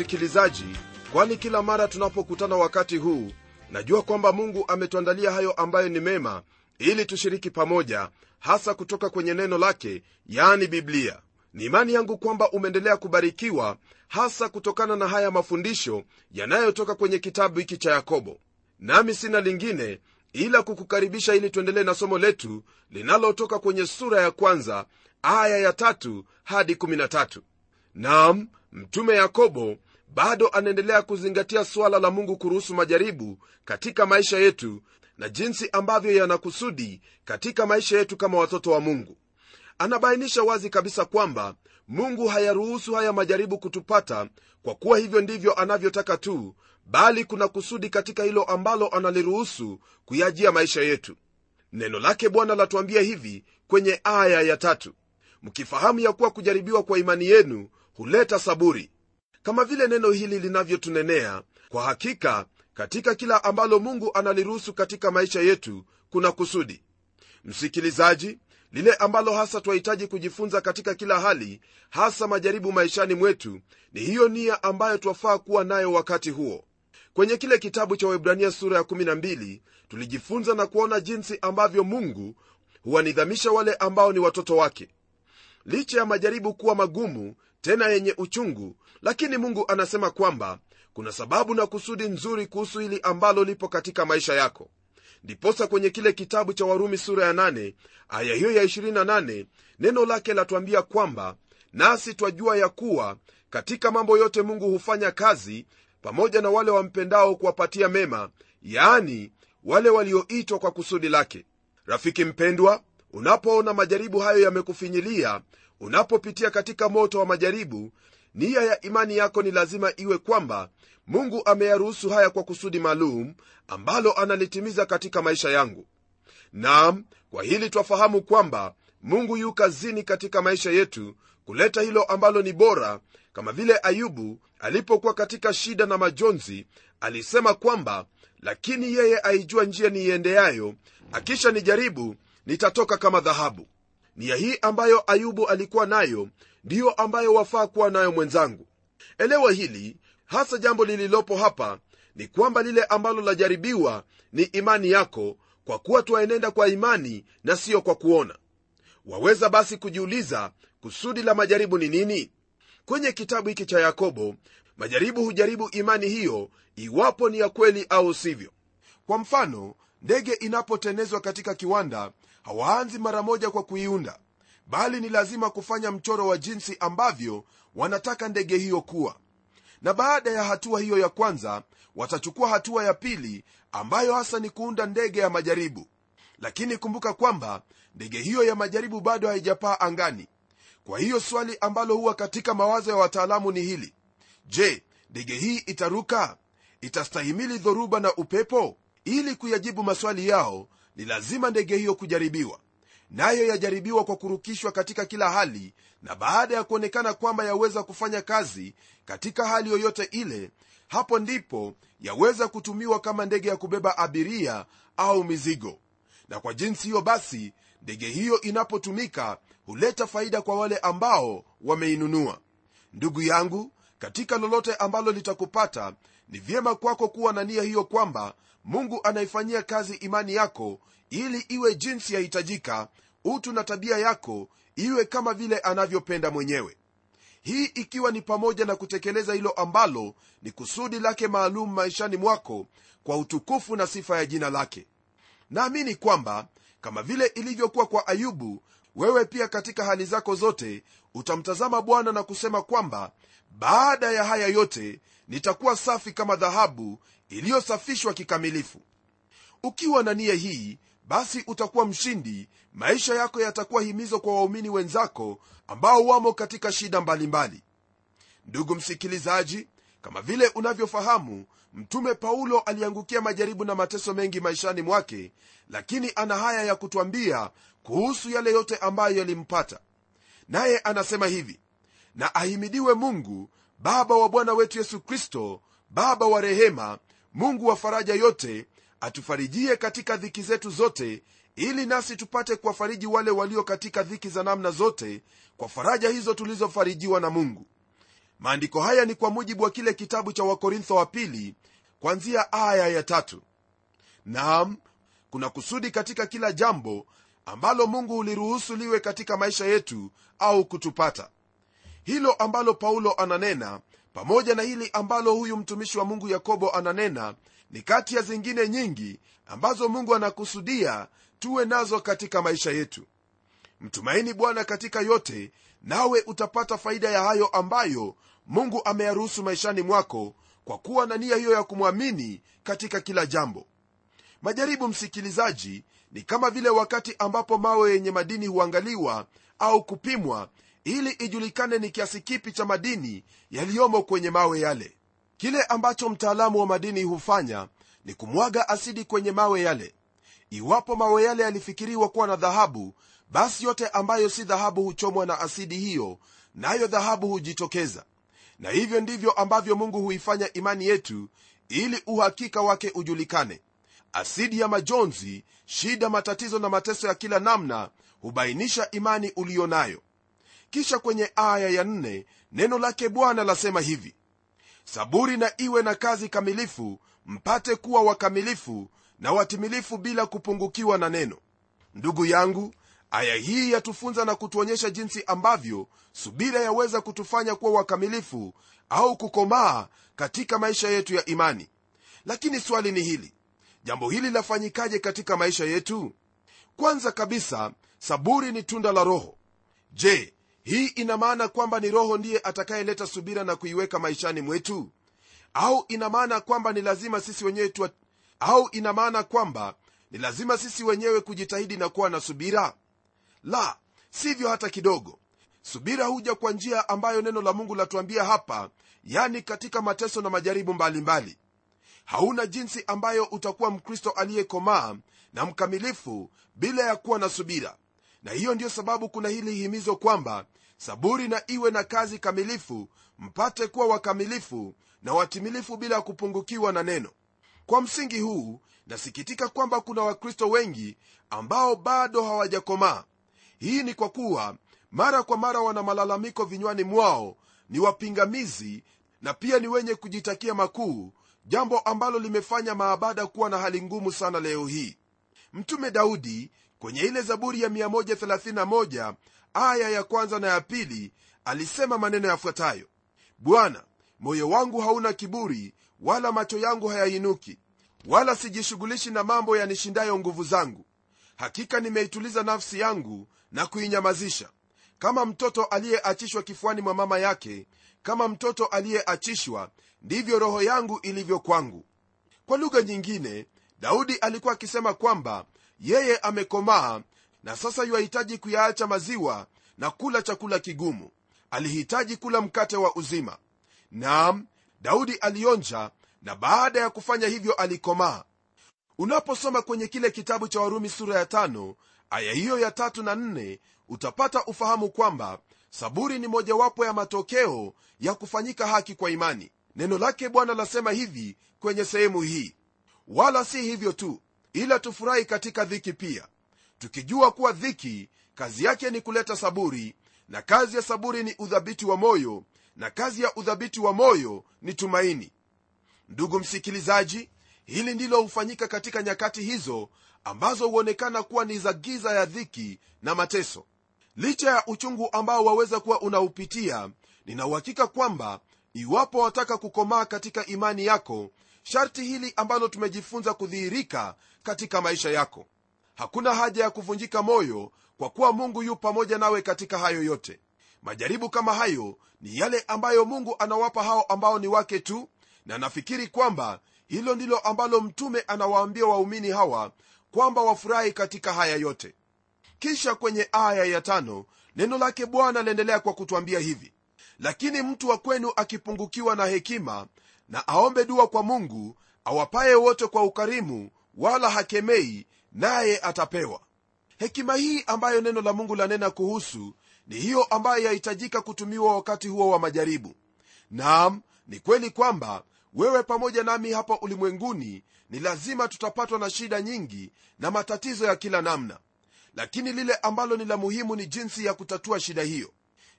Msikilizaji kwani kila mara tunapokutana wakati huu najua kwamba mungu ametuandalia hayo ambayo ni mema ili tushiriki pamoja hasa kutoka kwenye neno lake yaani biblia. Ni imani yangu kwamba umeendelea kubarikiwa hasa kutokana na haya mafundisho yanayotoka kwenye kitabu hiki cha yakobo. Nami sina lingine ila kukukaribisha ili tuendelee na somo letu linalotoka kwenye sura ya kwanza aya ya tatu hadi 13 nam mtume yakobo bado anaendelea kuzingatia suala la mungu kuruhusu majaribu katika maisha yetu na jinsi ambavyo yanakusudi katika maisha yetu kama watoto wa mungu. Anabainisha wazi kabisa kwamba mungu hayaruhusu haya majaribu kutupata kwa kuwa hivyo ndivyo anavyotaka tu bali kuna kusudi katika hilo ambalo analiruhusu kuyajia maisha yetu. Neno lake bwana latuambia hivi kwenye aya ya tatu. Mkifahamu ya kuwa kujaribiwa kwa imani yenu huleta saburi kama vile neno hili linavyotunenea kwa hakika katika kila ambalo mungu analiruhusu katika maisha yetu kuna kusudi. Msikilizaji lile ambalo hasa twahitaji kujifunza katika kila hali hasa majaribu maishani mwetu ni hiyo nia ambayo twafaa kuwa nayo wakati huo. Kwenye kile kitabu cha webrania sura ya 12 tulijifunza na kuona jinsi ambavyo mungu huwanidhamisha wale ambao ni watoto wake. Licha ya majaribu kuwa magumu tena yenye uchungu lakini mungu anasema kwamba kuna sababu na kusudi nzuri kuhusu hili ambalo lipo katika maisha yako. Ndiposa kwenye kile kitabu cha warumi sura ya 8 aya hiyo ya 28 neno lake latuambia kwamba nasi twajua ya kuwa katika mambo yote mungu hufanya kazi pamoja na wale wampendao kuwapatia mema yaani wale walioitwa kwa kusudi lake. Rafiki mpendwa unapoona majaribu hayo yamekufinyilia unapopitia katika moto wa majaribu nia ya imani yako ni lazima iwe kwamba mungu ameyaruhusu haya kwa kusudi maalum ambalo analitimiza katika maisha yangu. Nam kwa hili twafahamu kwamba mungu yu kazini katika maisha yetu kuleta hilo ambalo ni bora kama vile ayubu alipokuwa katika shida na majonzi alisema kwamba lakini yeye aijua njia niiendeayo akisha nijaribu nitatoka kama dhahabu nia hii ambayo ayubu alikuwa nayo ndiyo ambayo wafaa kuwa nayo mwenzangu. Elewa hili hasa jambo lililopo hapa ni kwamba lile ambalo lajaribiwa ni imani yako kwa kuwa twaenenda kwa imani na siyo kwa kuona. Waweza basi kujiuliza kusudi la majaribu ni nini? Kwenye kitabu hiki cha yakobo majaribu hujaribu imani hiyo iwapo ni ya kweli au sivyo. Kwa mfano ndege inapotenezwa katika kiwanda hawaanzi mara moja kwa kuiunda bali ni lazima kufanya mchoro wa jinsi ambavyo wanataka ndege hiyo kuwa. Na baada ya hatua hiyo ya kwanza watachukua hatua ya pili ambayo hasa ni kuunda ndege ya majaribu. Lakini kumbuka kwamba ndege hiyo ya majaribu bado haijapaa angani. Kwa hiyo swali ambalo huwa katika mawazo ya wataalamu ni hili. Je ndege hii itaruka? Itastahimili dhoruba na upepo? Ili kuyajibu maswali yao ni lazima ndege hiyo kujaribiwa. Nayo yajaribiwa kwa kurukishwa katika kila hali na baada ya kuonekana kwamba yaweza kufanya kazi katika hali yoyote ile hapo ndipo yaweza kutumiwa kama ndege ya kubeba abiria au mizigo. Na kwa jinsi hiyo basi ndege hiyo inapotumika huleta faida kwa wale ambao wameinunua. Ndugu yangu katika lolote ambalo litakupata ni vyema kwako kuwa na nia hiyo kwamba mungu anaifanyia kazi imani yako ili iwe jinsi yahitajika utu na tabia yako iwe kama vile anavyopenda mwenyewe. Hii ikiwa ni pamoja na kutekeleza hilo ambalo ni kusudi lake maalum maishani mwako kwa utukufu na sifa ya jina lake. Naamini kwamba kama vile ilivyokuwa kwa ayubu wewe pia katika hali zako zote utamtazama bwana na kusema kwamba baada ya haya yote nitakuwa safi kama dhahabu iliyosafishwa kikamilifu. Ukiwa na nia hii basi utakuwa mshindi. Maisha yako yatakuwa himizo kwa waumini wenzako ambao wamo katika shida mbalimbali. Mbali. ndugu msikilizaji kama vile unavyofahamu mtume paulo aliangukia majaribu na mateso mengi maishani mwake lakini ana haya ya kutwambia kuhusu yale yote ambayo yalimpata. Naye anasema hivi na ahimidiwe mungu baba wa bwana wetu yesu kristo baba wa rehema mungu wa faraja yote atufarijie katika dhiki zetu zote ili nasi tupate kuwafariji wale walio katika dhiki za namna zote kwa faraja hizo tulizofarijiwa na mungu. Maandiko haya ni kwa mujibu wa kile kitabu cha wakorintho wa pili kwanzia aya ya tatu. Naam kuna kusudi katika kila jambo ambalo mungu uliruhusu liwe katika maisha yetu au kutupata hilo ambalo paulo ananena pamoja na hili ambalo huyu mtumishi wa mungu yakobo ananena ni kati ya zingine nyingi ambazo mungu anakusudia tuwe nazo katika maisha yetu. Mtumaini bwana katika yote nawe utapata faida ya hayo ambayo mungu ameyaruhusu maishani mwako kwa kuwa na nia hiyo ya kumwamini katika kila jambo. Majaribu msikilizaji ni kama vile wakati ambapo mawe yenye madini huangaliwa au kupimwa ili ijulikane ni kiasi kipi cha madini yaliyomo kwenye mawe yale. Kile ambacho mtaalamu wa madini hufanya ni kumwaga asidi kwenye mawe yale. Iwapo mawe yale yalifikiriwa kuwa na dhahabu basi yote ambayo si dhahabu huchomwa na asidi hiyo nayo dhahabu hujitokeza. Na hivyo ndivyo ambavyo mungu huifanya imani yetu ili uhakika wake ujulikane. Asidi ya majonzi shida matatizo na mateso ya kila namna hubainisha imani uliyo nayo kisha kwenye aya ya nne, neno lake bwana lasema hivi saburi na iwe na kazi kamilifu mpate kuwa wakamilifu na watimilifu bila kupungukiwa na neno. Ndugu yangu aya hii yatufunza na kutuonyesha jinsi ambavyo subira yaweza kutufanya kuwa wakamilifu au kukomaa katika maisha yetu ya imani. Lakini swali ni hili jambo hili lafanyikaje katika maisha yetu? Kwanza kabisa saburi ni tunda la roho. Je hii ina maana kwamba ni roho ndiye atakayeleta subira na kuiweka maishani mwetu? Au ina maana kwamba ni lazima sisi wenyewe tuwa... au ina maana kwamba ni lazima sisi wenyewe kujitahidi na kuwa na subira? La sivyo hata kidogo. Subira huja kwa njia ambayo neno la mungu latuambia hapa yani katika mateso na majaribu mbalimbali. Mbali. hauna jinsi ambayo utakuwa mkristo aliyekomaa na mkamilifu bila ya kuwa na subira. Na hiyo ndiyo sababu kuna hili himizo kwamba saburi na iwe na kazi kamilifu mpate kuwa wakamilifu na watimilifu bila ya kupungukiwa na neno. Kwa msingi huu nasikitika kwamba kuna wakristo wengi ambao bado hawajakomaa. Hii ni kwa kuwa mara kwa mara wana malalamiko vinywani mwao ni wapingamizi na pia ni wenye kujitakia makuu jambo ambalo limefanya maabada kuwa na hali ngumu sana leo hii. Mtume daudi kwenye ile zaburi ya 131 aya ya kwanza na ya pili alisema maneno yafuatayo. Bwana moyo wangu hauna kiburi wala macho yangu hayainuki wala sijishughulishi na mambo yanishindayo nguvu zangu. Hakika nimeituliza nafsi yangu na kuinyamazisha. Kama mtoto aliyeachishwa kifuani mwa mama yake kama mtoto aliyeachishwa ndivyo roho yangu ilivyo kwangu. Kwa lugha nyingine daudi alikuwa akisema kwamba yeye amekomaa na sasa yuahitaji kuyaacha maziwa na kula chakula kigumu. Alihitaji kula mkate wa uzima. Naam daudi alionja na baada ya kufanya hivyo alikomaa. Unaposoma kwenye kile kitabu cha warumi sura ya tano aya hiyo ya tatu na nne utapata ufahamu kwamba saburi ni mojawapo ya matokeo ya kufanyika haki kwa imani. Neno lake bwana lasema hivi kwenye sehemu hii. Wala si hivyo tu ila tufurahi katika dhiki pia. Tukijua kuwa dhiki kazi yake ni kuleta saburi na kazi ya saburi ni udhabiti wa moyo na kazi ya udhabiti wa moyo ni tumaini. Ndugu msikilizaji hili ndilo hufanyika katika nyakati hizo ambazo huonekana kuwa ni za giza ya dhiki na mateso. Licha ya uchungu ambao waweza kuwa unaupitia ninauhakika kwamba iwapo wataka kukomaa katika imani yako sharti hili ambalo tumejifunza kudhihirika katika maisha yako. Hakuna haja ya kuvunjika moyo kwa kuwa mungu yu pamoja nawe katika hayo yote. Majaribu kama hayo ni yale ambayo mungu anawapa hao ambao ni wake tu na nafikiri kwamba hilo ndilo ambalo mtume anawaambia waumini hawa kwamba wafurahi katika haya yote. Kisha kwenye aya ya tano neno lake bwana laendelea kwa kutwambia hivi. Lakini mtu wa kwenu akipungukiwa na hekima na aombe dua kwa mungu awapaye wote kwa ukarimu wala hakemei naye atapewa. Hekima hii ambayo neno la mungu lanena kuhusu ni hiyo ambayo yahitajika kutumiwa wakati huo wa majaribu. Naam ni kweli kwamba wewe pamoja nami hapa ulimwenguni ni lazima tutapatwa na shida nyingi na matatizo ya kila namna. Lakini lile ambalo ni la muhimu ni jinsi ya kutatua shida hiyo.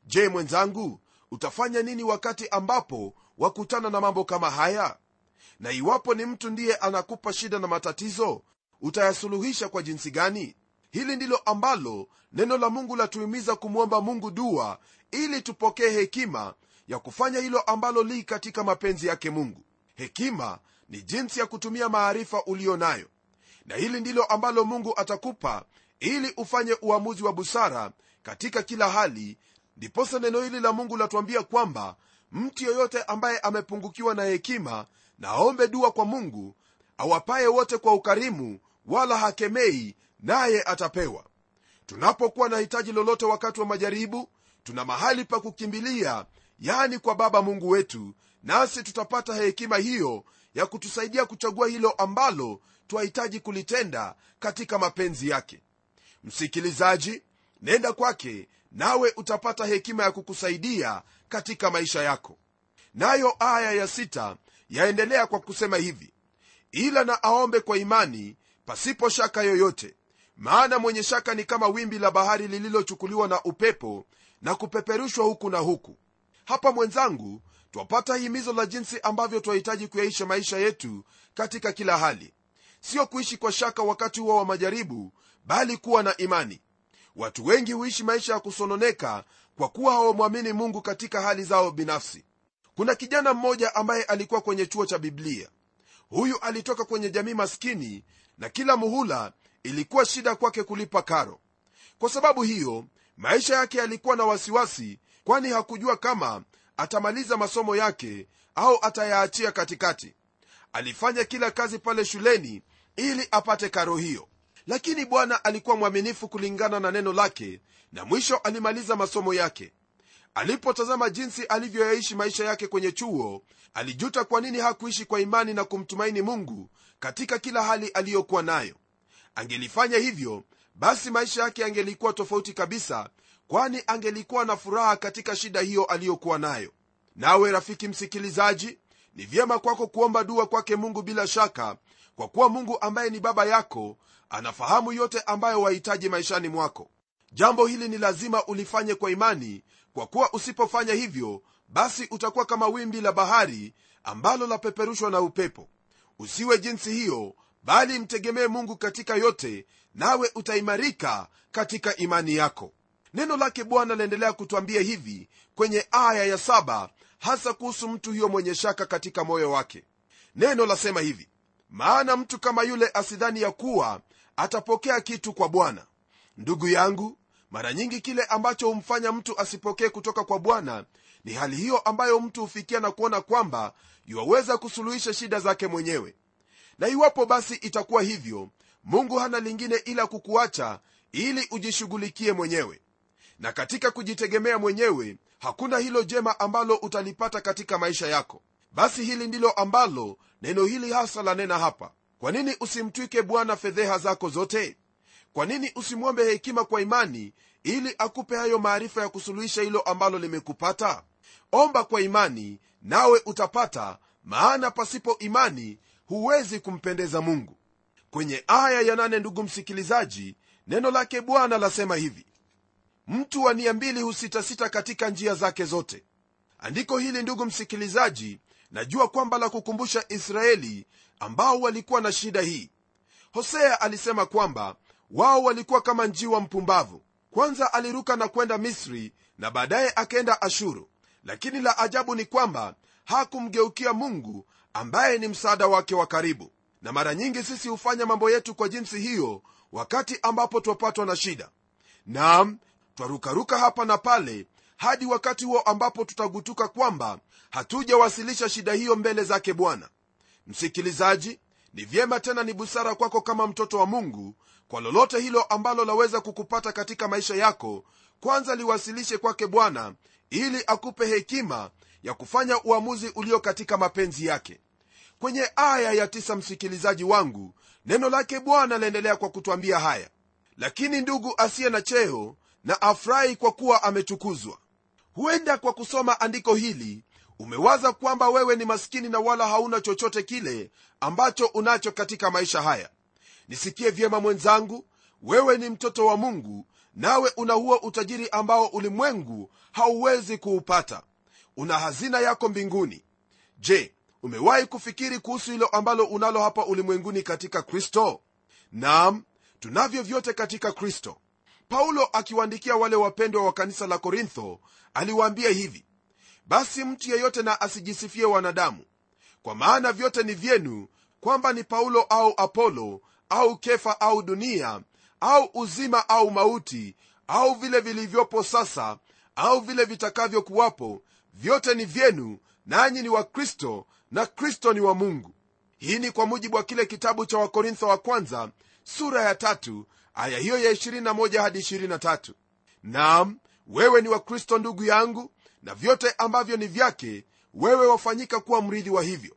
Je mwenzangu utafanya nini wakati ambapo wakutana na mambo kama haya? Na iwapo ni mtu ndiye anakupa shida na matatizo utayasuluhisha kwa jinsi gani? Hili ndilo ambalo neno la mungu latuhimiza kumwomba mungu dua ili tupokee hekima ya kufanya hilo ambalo li katika mapenzi yake mungu. Hekima ni jinsi ya kutumia maarifa uliyo nayo. Na hili ndilo ambalo mungu atakupa ili ufanye uamuzi wa busara katika kila hali. Ndiposa neno hili la mungu latuambia kwamba mtu yeyote ambaye amepungukiwa na hekima na aombe dua kwa mungu awapaye wote kwa ukarimu wala hakemei naye atapewa. Tunapokuwa na hitaji lolote wakati wa majaribu tuna mahali pa kukimbilia yani kwa baba mungu wetu nasi tutapata hekima hiyo ya kutusaidia kuchagua hilo ambalo twahitaji kulitenda katika mapenzi yake. Msikilizaji nenda kwake nawe utapata hekima ya kukusaidia katika maisha yako. Nayo aya ya sita yaendelea kwa kusema hivi ila na aombe kwa imani pasipo shaka yoyote. Maana mwenye shaka ni kama wimbi la bahari lililochukuliwa na upepo na kupeperushwa huku na huku. Hapa mwenzangu twapata himizo la jinsi ambavyo twahitaji kuyaisha maisha yetu katika kila hali. Sio kuishi kwa shaka wakati huo wa majaribu bali kuwa na imani. Watu wengi huishi maisha ya kusononeka kwa kuwa hawamwamini mungu katika hali zao binafsi. Kuna kijana mmoja ambaye alikuwa kwenye chuo cha biblia. Huyu alitoka kwenye jamii maskini na kila muhula ilikuwa shida kwake kulipa karo. Kwa sababu hiyo maisha yake yalikuwa na wasiwasi kwani hakujua kama atamaliza masomo yake au atayaachia katikati. Alifanya kila kazi pale shuleni ili apate karo hiyo lakini bwana alikuwa mwaminifu kulingana na neno lake na mwisho alimaliza masomo yake. Alipotazama jinsi alivyoyaishi maisha yake kwenye chuo alijuta kwa nini hakuishi kwa imani na kumtumaini mungu katika kila hali aliyokuwa nayo. Angelifanya hivyo basi maisha yake angelikuwa tofauti kabisa kwani angelikuwa na furaha katika shida hiyo aliyokuwa nayo. Nawe rafiki msikilizaji ni vyema kwako kuomba dua kwake mungu bila shaka kwa kuwa mungu ambaye ni baba yako anafahamu yote ambayo wahitaji maishani mwako. Jambo hili ni lazima ulifanye kwa imani kwa kuwa usipofanya hivyo basi utakuwa kama wimbi la bahari ambalo lapeperushwa na upepo. Usiwe jinsi hiyo bali mtegemee mungu katika yote nawe utaimarika katika imani yako. Neno lake bwana laendelea kutwambia hivi kwenye aya ya saba hasa kuhusu mtu huyo mwenye shaka katika moyo wake. Neno lasema hivi maana mtu kama yule asidhani ya kuwa atapokea kitu kwa bwana. Ndugu yangu mara nyingi kile ambacho humfanya mtu asipokee kutoka kwa bwana ni hali hiyo ambayo mtu hufikia na kuona kwamba yuwaweza kusuluhisha shida zake mwenyewe. Na iwapo basi itakuwa hivyo mungu hana lingine ila kukuacha ili ujishughulikie mwenyewe. Na katika kujitegemea mwenyewe hakuna hilo jema ambalo utalipata katika maisha yako. Basi hili ndilo ambalo neno hili hasa lanena hapa kwa nini usimtwike bwana fedheha zako zote? Kwa nini usimwombe hekima kwa imani ili akupe hayo maarifa ya kusuluhisha hilo ambalo limekupata? Omba kwa imani nawe utapata maana pasipo imani huwezi kumpendeza mungu. Kwenye aya ya nane ndugu msikilizaji neno lake bwana lasema hivi mtu wa nia mbili husitasita katika njia zake zote. Andiko hili ndugu msikilizaji najua kwamba la kukumbusha israeli ambao walikuwa na shida hii. Hosea alisema kwamba wao walikuwa kama njiwa mpumbavu. Kwanza aliruka na kwenda misri na baadaye akaenda ashuru. Lakini la ajabu ni kwamba hakumgeukia mungu ambaye ni msaada wake wa karibu. Na mara nyingi sisi hufanya mambo yetu kwa jinsi hiyo wakati ambapo twapatwa na shida. Nam twarukaruka hapa na pale hadi wakati huo ambapo tutagutuka kwamba hatujawasilisha shida hiyo mbele zake bwana. Msikilizaji ni vyema tena ni busara kwako kama mtoto wa mungu kwa lolote hilo ambalo laweza kukupata katika maisha yako kwanza liwasilishe kwake bwana ili akupe hekima ya kufanya uamuzi ulio katika mapenzi yake. Kwenye aya ya tisa msikilizaji wangu neno lake bwana laendelea kwa kutwambia haya. Lakini ndugu asiye na cheo na afurahi kwa kuwa ametukuzwa huenda kwa kusoma andiko hili umewaza kwamba wewe ni maskini na wala hauna chochote kile ambacho unacho katika maisha haya. Nisikie vyema mwenzangu wewe ni mtoto wa mungu nawe una huo utajiri ambao ulimwengu hauwezi kuupata. Una hazina yako mbinguni. Je umewahi kufikiri kuhusu hilo ambalo unalo hapa ulimwenguni katika kristo? Nam tunavyo vyote katika kristo paulo akiwaandikia wale wapendwa wa kanisa la korintho aliwaambia hivi basi mtu yeyote na asijisifie wanadamu. Kwa maana vyote ni vyenu kwamba ni paulo au apolo au kefa au dunia au uzima au mauti au vile vilivyopo sasa au vile vitakavyokuwapo vyote ni vyenu nanyi ni wa kristo na kristo ni wa mungu. Hii ni kwa mujibu wa kile kitabu cha wakorintho wa kwanza sura ya tatu aya hiyo ya 21 hadi 23 nam wewe ni wa kristo ndugu yangu na vyote ambavyo ni vyake wewe wafanyika kuwa mrithi wa hivyo.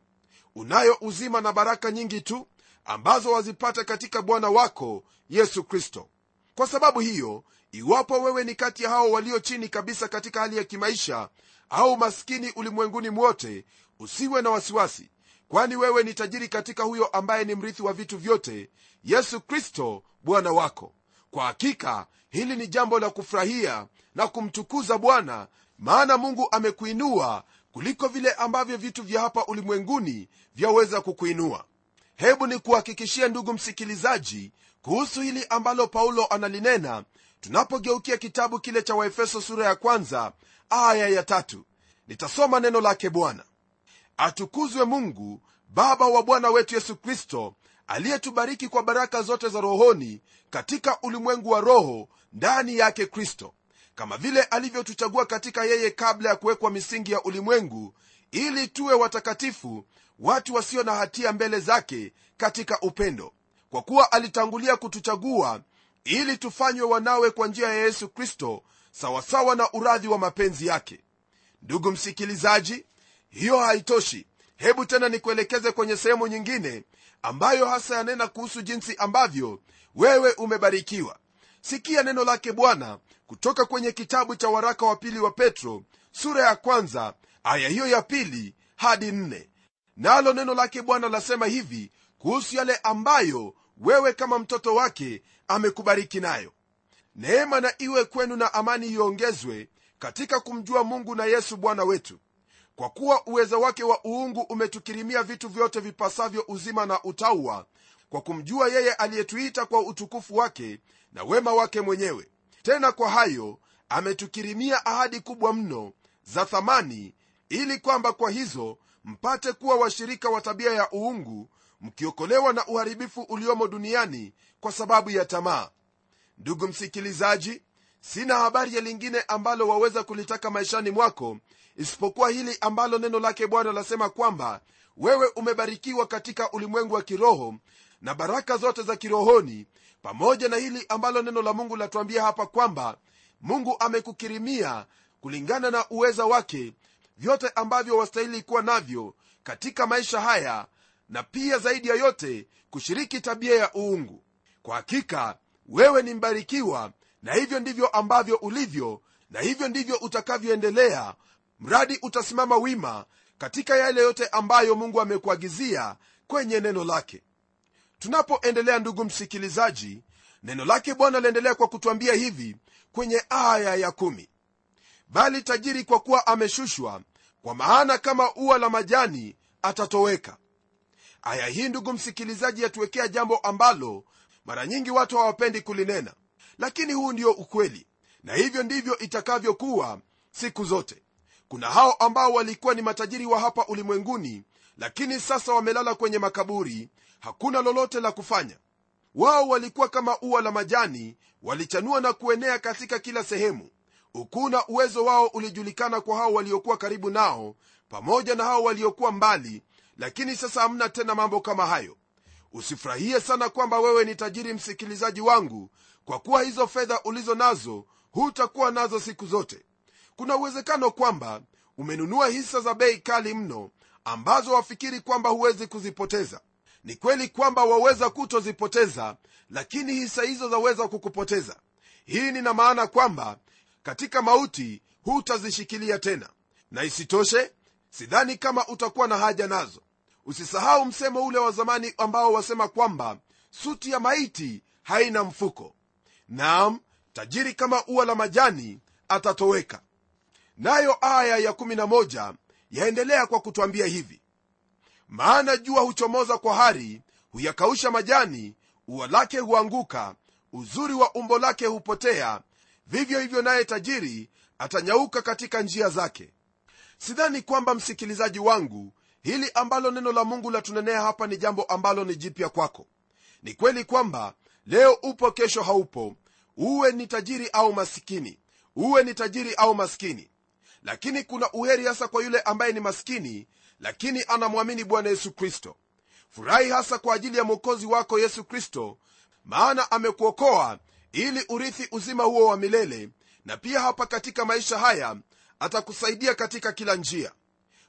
Unayo uzima na baraka nyingi tu ambazo wazipata katika bwana wako yesu kristo. Kwa sababu hiyo iwapo wewe ni kati ya hao walio chini kabisa katika hali ya kimaisha au maskini ulimwenguni mwote usiwe na wasiwasi. Kwani wewe ni tajiri katika huyo ambaye ni mrithi wa vitu vyote yesu kristo bwana wako. Kwa hakika hili ni jambo la kufurahia na kumtukuza bwana maana mungu amekuinua kuliko vile ambavyo vitu vya hapa ulimwenguni vyaweza kukuinua. Hebu ni kuhakikishia ndugu msikilizaji kuhusu hili ambalo paulo analinena tunapogeukia kitabu kile cha waefeso sura ya kwanza aya ya tatu. Nitasoma neno lake bwana. Atukuzwe mungu baba wa bwana wetu yesu kristo aliyetubariki kwa baraka zote za rohoni katika ulimwengu wa roho ndani yake kristo kama vile alivyotuchagua katika yeye kabla ya kuwekwa misingi ya ulimwengu ili tuwe watakatifu watu wasio na hatia mbele zake katika upendo. Kwa kuwa alitangulia kutuchagua ili tufanywe wanawe kwa njia ya yesu kristo sawasawa na uradhi wa mapenzi yake. Ndugu msikilizaji hiyo haitoshi. Hebu tena nikuelekeze kwenye sehemu nyingine ambayo hasa yanena kuhusu jinsi ambavyo wewe umebarikiwa. Sikia neno lake bwana kutoka kwenye kitabu cha waraka wa pili wa petro sura ya kwanza aya hiyo ya pili hadi nne. Nalo neno lake bwana lasema hivi kuhusu yale ambayo wewe kama mtoto wake amekubariki nayo. Neema na iwe kwenu na amani iongezwe katika kumjua mungu na yesu bwana wetu kwa kuwa uwezo wake wa uungu umetukirimia vitu vyote vipasavyo uzima na utauwa kwa kumjua yeye aliyetuita kwa utukufu wake na wema wake mwenyewe. Tena kwa hayo ametukirimia ahadi kubwa mno za thamani ili kwamba kwa hizo mpate kuwa washirika wa tabia ya uungu mkiokolewa na uharibifu uliomo duniani kwa sababu ya tamaa. Ndugu msikilizaji sina habari ya lingine ambalo waweza kulitaka maishani mwako isipokuwa hili ambalo neno lake bwana lasema kwamba wewe umebarikiwa katika ulimwengu wa kiroho na baraka zote za kirohoni pamoja na hili ambalo neno la mungu latuambia hapa kwamba mungu amekukirimia kulingana na uweza wake vyote ambavyo wastahili kuwa navyo katika maisha haya na pia zaidi ya yote kushiriki tabia ya uungu. Kwa hakika wewe ni mbarikiwa na hivyo ndivyo ambavyo ulivyo na hivyo ndivyo utakavyoendelea mradi utasimama wima katika yale yote ambayo mungu amekuagizia kwenye neno lake. Tunapoendelea ndugu msikilizaji neno lake bwana liendelea kwa kutwambia hivi kwenye aya ya kumi. Bali tajiri kwa kuwa ameshushwa kwa maana kama ua la majani atatoweka. Aya hii ndugu msikilizaji yatuwekea jambo ambalo mara nyingi watu hawapendi kulinena. Lakini huu ndio ukweli na hivyo ndivyo itakavyokuwa siku zote kuna hao ambao walikuwa ni matajiri wa hapa ulimwenguni lakini sasa wamelala kwenye makaburi. Hakuna lolote la kufanya. Wao walikuwa kama ua la majani walichanua na kuenea katika kila sehemu. Ukuu na uwezo wao ulijulikana kwa hao waliokuwa karibu nao pamoja na hao waliokuwa mbali lakini sasa hamna tena mambo kama hayo. Usifurahie sana kwamba wewe ni tajiri msikilizaji wangu kwa kuwa hizo fedha ulizo nazo hutakuwa nazo siku zote kuna uwezekano kwamba umenunua hisa za bei kali mno ambazo wafikiri kwamba huwezi kuzipoteza. Ni kweli kwamba waweza kutozipoteza lakini hisa hizo zaweza kukupoteza. Hii nina maana kwamba katika mauti hutazishikilia tena. Na isitoshe sidhani kama utakuwa na haja nazo. Usisahau msemo ule wa zamani ambao wasema kwamba suti ya maiti haina mfuko. Naam tajiri kama ua la majani atatoweka nayo aya ya 11 yaendelea kwa kutwambia hivi. Maana jua huchomoza kwa hari huyakausha majani ua lake huanguka uzuri wa umbo lake hupotea vivyo hivyo naye tajiri atanyauka katika njia zake. Sidhani kwamba msikilizaji wangu hili ambalo neno la mungu latunenea hapa ni jambo ambalo ni jipya kwako. Ni kweli kwamba leo upo kesho haupo. Uwe ni tajiri au masikini. Uwe ni tajiri au maskini lakini kuna uheri hasa kwa yule ambaye ni maskini lakini anamwamini bwana yesu kristo. Furahi hasa kwa ajili ya mwokozi wako yesu kristo maana amekuokoa ili urithi uzima huo wa milele na pia hapa katika maisha haya atakusaidia katika kila njia.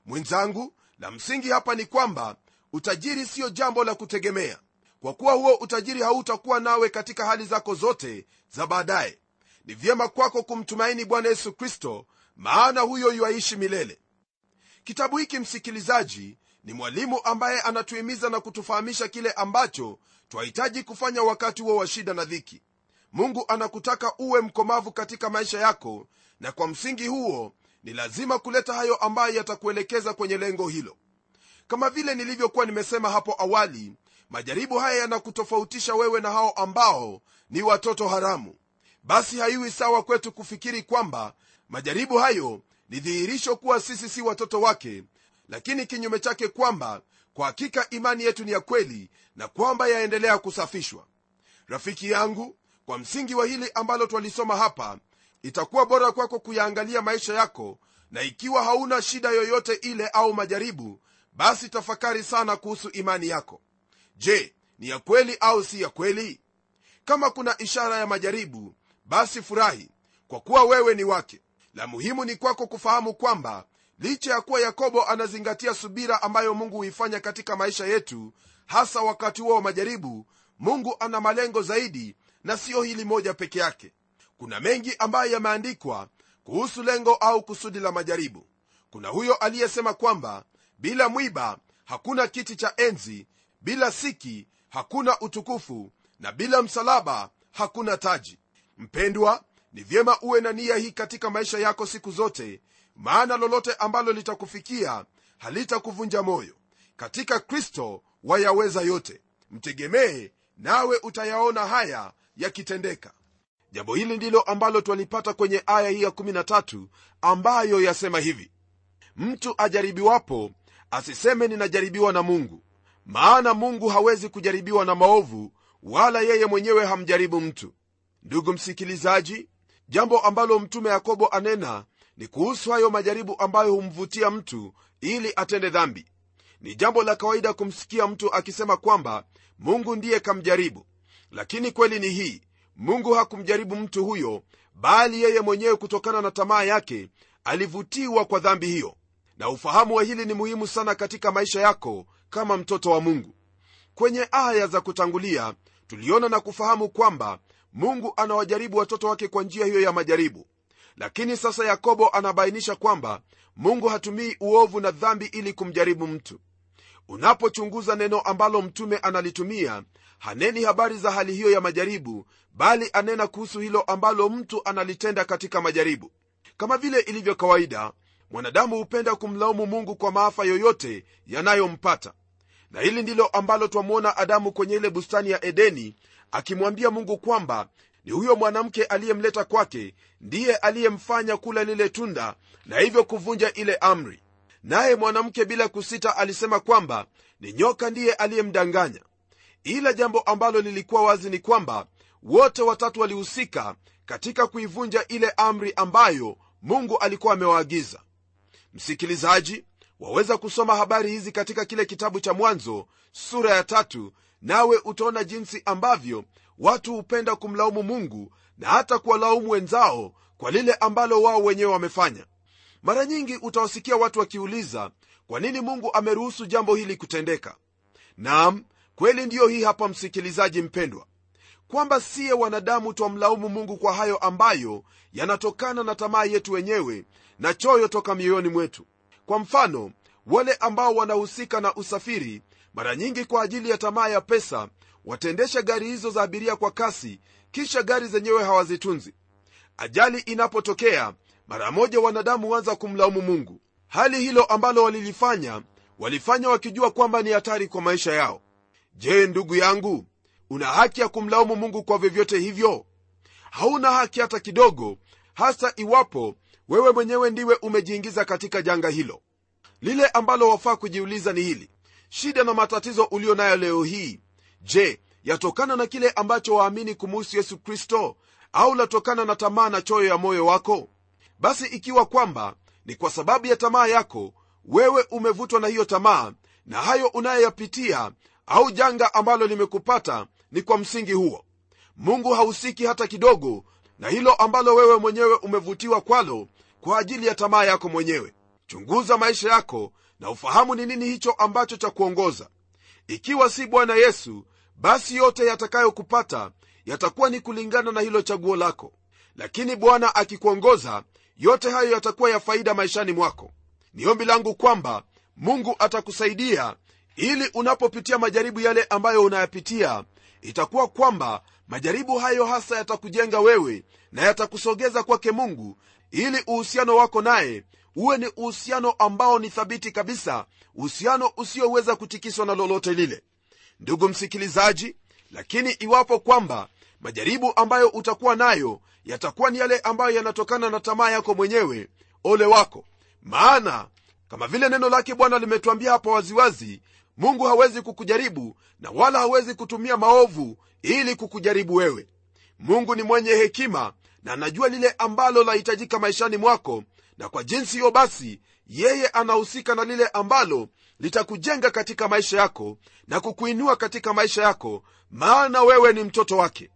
Mwenzangu la msingi hapa ni kwamba utajiri siyo jambo la kutegemea. Kwa kuwa huo utajiri hautakuwa nawe katika hali zako zote za baadaye. Ni vyema kwako kumtumaini bwana yesu kristo maana huyo yuaishi milele. Kitabu hiki msikilizaji ni mwalimu ambaye anatuhimiza na kutufahamisha kile ambacho twahitaji kufanya wakati huo wa shida na dhiki. Mungu anakutaka uwe mkomavu katika maisha yako na kwa msingi huo ni lazima kuleta hayo ambayo yatakuelekeza kwenye lengo hilo. Kama vile nilivyokuwa nimesema hapo awali majaribu haya yanakutofautisha wewe na hao ambao ni watoto haramu. Basi haiwi sawa kwetu kufikiri kwamba majaribu hayo ni dhihirisho kuwa sisi si watoto wake lakini kinyume chake kwamba kwa hakika imani yetu ni ya kweli na kwamba yaendelea kusafishwa. Rafiki yangu kwa msingi wa hili ambalo twalisoma hapa itakuwa bora kwako kuyaangalia maisha yako na ikiwa hauna shida yoyote ile au majaribu basi tafakari sana kuhusu imani yako. Je ni ya kweli au si ya kweli? Kama kuna ishara ya majaribu basi furahi kwa kuwa wewe ni wake la muhimu ni kwako kufahamu kwamba licha ya kuwa yakobo anazingatia subira ambayo mungu huifanya katika maisha yetu hasa wakati huo wa majaribu mungu ana malengo zaidi na siyo hili moja peke yake. Kuna mengi ambayo yameandikwa kuhusu lengo au kusudi la majaribu. Kuna huyo aliyesema kwamba bila mwiba hakuna kiti cha enzi bila siki hakuna utukufu na bila msalaba hakuna taji. Mpendwa ni vyema uwe na nia hii katika maisha yako siku zote maana lolote ambalo litakufikia halitakuvunja moyo. Katika kristo wayaweza yote. Mtegemee nawe utayaona haya yakitendeka. Jambo hili ndilo ambalo twalipata kwenye aya hii ya13 ambayo yasema hivi. Mtu ajaribiwapo asiseme ninajaribiwa na mungu. Maana mungu hawezi kujaribiwa na maovu wala yeye mwenyewe hamjaribu mtu. Ndugu msikilizaji jambo ambalo mtume yakobo anena ni kuhusu hayo majaribu ambayo humvutia mtu ili atende dhambi. Ni jambo la kawaida kumsikia mtu akisema kwamba mungu ndiye kamjaribu. Lakini kweli ni hii mungu hakumjaribu mtu huyo bali yeye mwenyewe kutokana na tamaa yake alivutiwa kwa dhambi hiyo. Na ufahamu wa hili ni muhimu sana katika maisha yako kama mtoto wa mungu. Kwenye aya za kutangulia tuliona na kufahamu kwamba mungu anawajaribu watoto wake kwa njia hiyo ya majaribu. Lakini sasa yakobo anabainisha kwamba mungu hatumii uovu na dhambi ili kumjaribu mtu. Unapochunguza neno ambalo mtume analitumia haneni habari za hali hiyo ya majaribu bali anena kuhusu hilo ambalo mtu analitenda katika majaribu. Kama vile ilivyo kawaida mwanadamu hupenda kumlaumu mungu kwa maafa yoyote yanayompata. Na hili ndilo ambalo twamwona adamu kwenye ile bustani ya edeni akimwambia mungu kwamba ni huyo mwanamke aliyemleta kwake ndiye aliyemfanya kula lile tunda na hivyo kuvunja ile amri. Naye mwanamke bila kusita alisema kwamba ni nyoka ndiye aliyemdanganya. Ila jambo ambalo lilikuwa wazi ni kwamba wote watatu walihusika katika kuivunja ile amri ambayo mungu alikuwa amewaagiza. Msikilizaji waweza kusoma habari hizi katika kile kitabu cha mwanzo sura ya tatu nawe utaona jinsi ambavyo watu hupenda kumlaumu mungu na hata kuwalaumu wenzao kwa lile ambalo wao wenyewe wamefanya. Mara nyingi utawasikia watu wakiuliza kwa nini mungu ameruhusu jambo hili kutendeka? Nam kweli ndiyo hii hapa msikilizaji mpendwa kwamba siye wanadamu twamlaumu mungu kwa hayo ambayo yanatokana na tamaa yetu wenyewe na choyo toka mioyoni mwetu. Kwa mfano wale ambao wanahusika na usafiri mara nyingi kwa ajili ya tamaa ya pesa wataendesha gari hizo za abiria kwa kasi kisha gari zenyewe hawazitunzi. Ajali inapotokea mara moja wanadamu huanza kumlaumu mungu. Hali hilo ambalo walilifanya walifanya wakijua kwamba ni hatari kwa maisha yao. Je ndugu yangu una haki ya kumlaumu mungu kwa vyovyote hivyo? Hauna haki hata kidogo hasa iwapo wewe mwenyewe ndiwe umejiingiza katika janga hilo. Lile ambalo wafaa kujiuliza ni hili shida na matatizo ulio nayo leo hii. Je yatokana na kile ambacho waamini kumuhusu yesu kristo? Au latokana na tamaa na choyo ya moyo wako? Basi ikiwa kwamba ni kwa sababu ya tamaa yako wewe umevutwa na hiyo tamaa na hayo unayoyapitia au janga ambalo limekupata ni kwa msingi huo. Mungu hahusiki hata kidogo na hilo ambalo wewe mwenyewe umevutiwa kwalo kwa ajili ya tamaa yako mwenyewe. Chunguza maisha yako na ufahamu ni nini hicho ambacho cha kuongoza. Ikiwa si bwana yesu basi yote yatakayokupata yatakuwa ni kulingana na hilo chaguo lako. Lakini bwana akikuongoza yote hayo yatakuwa ya faida maishani mwako. Ni ombi langu kwamba mungu atakusaidia ili unapopitia majaribu yale ambayo unayapitia itakuwa kwamba majaribu hayo hasa yatakujenga wewe na yatakusogeza kwake mungu ili uhusiano wako naye uwe ni uhusiano ambao ni thabiti kabisa uhusiano usioweza kutikiswa na lolote lile. Ndugu msikilizaji lakini iwapo kwamba majaribu ambayo utakuwa nayo yatakuwa ni yale ambayo yanatokana na tamaa yako mwenyewe ole wako. Maana kama vile neno lake bwana limetuambia hapa waziwazi mungu hawezi kukujaribu na wala hawezi kutumia maovu ili kukujaribu wewe. Mungu ni mwenye hekima na anajua lile ambalo lahitajika maishani mwako na kwa jinsi hiyo basi yeye anahusika na lile ambalo litakujenga katika maisha yako na kukuinua katika maisha yako maana wewe ni mtoto wake.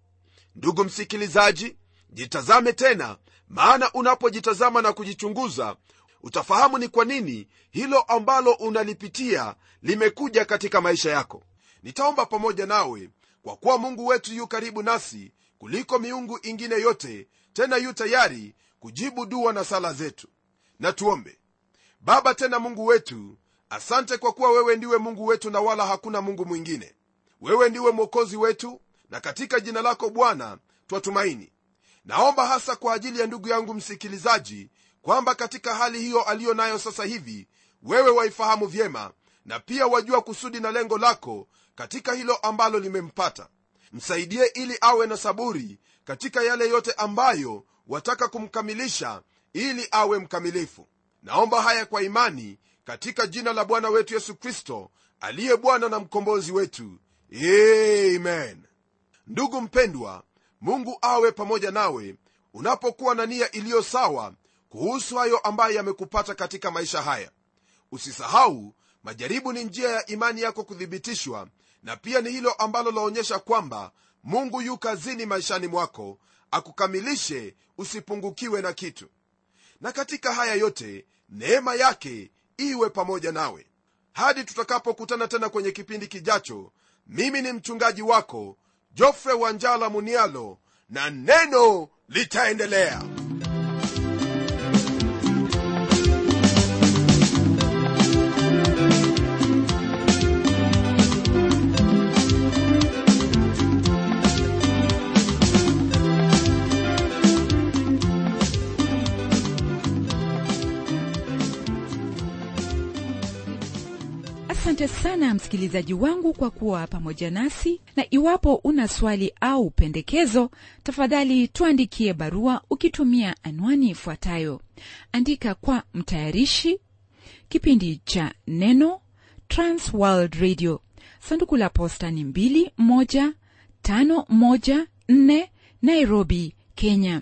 Ndugu msikilizaji jitazame tena maana unapojitazama na kujichunguza utafahamu ni kwa nini hilo ambalo unalipitia limekuja katika maisha yako. Nitaomba pamoja nawe kwa kuwa mungu wetu yu karibu nasi kuliko miungu ingine yote tena yu tayari kujibu dua na sala zetu. Na tuombe. Baba tena mungu wetu asante kwa kuwa wewe ndiwe mungu wetu na wala hakuna mungu mwingine. Wewe ndiwe mwokozi wetu na katika jina lako bwana twatumaini. Naomba hasa kwa ajili ya ndugu yangu msikilizaji kwamba katika hali hiyo aliyo nayo sasa hivi wewe waifahamu vyema na pia wajua kusudi na lengo lako katika hilo ambalo limempata. Msaidie ili awe na saburi katika yale yote ambayo wataka kumkamilisha ili awe mkamilifu. Naomba haya kwa imani katika jina la bwana wetu yesu kristo aliye bwana na mkombozi wetu. Amen. Ndugu mpendwa mungu awe pamoja nawe unapokuwa na nia iliyo sawa kuhusu hayo ambayo yamekupata katika maisha haya. Usisahau majaribu ni njia ya imani yako kuthibitishwa na pia ni hilo ambalo laonyesha kwamba mungu yu kazini maishani mwako akukamilishe usipungukiwe na kitu. Na katika haya yote neema yake iwe pamoja nawe. Hadi tutakapokutana tena kwenye kipindi kijacho mimi ni mchungaji wako jofre wanjala munialo na neno litaendelea asante sana msikilizaji wangu kwa kuwa pamoja nasi. Na iwapo una swali au pendekezo tafadhali tuandikie barua ukitumia anwani ifuatayo. Andika kwa mtayarishi kipindi cha neno transworld radio. Sanduku la posta ni 21514 nairobi kenya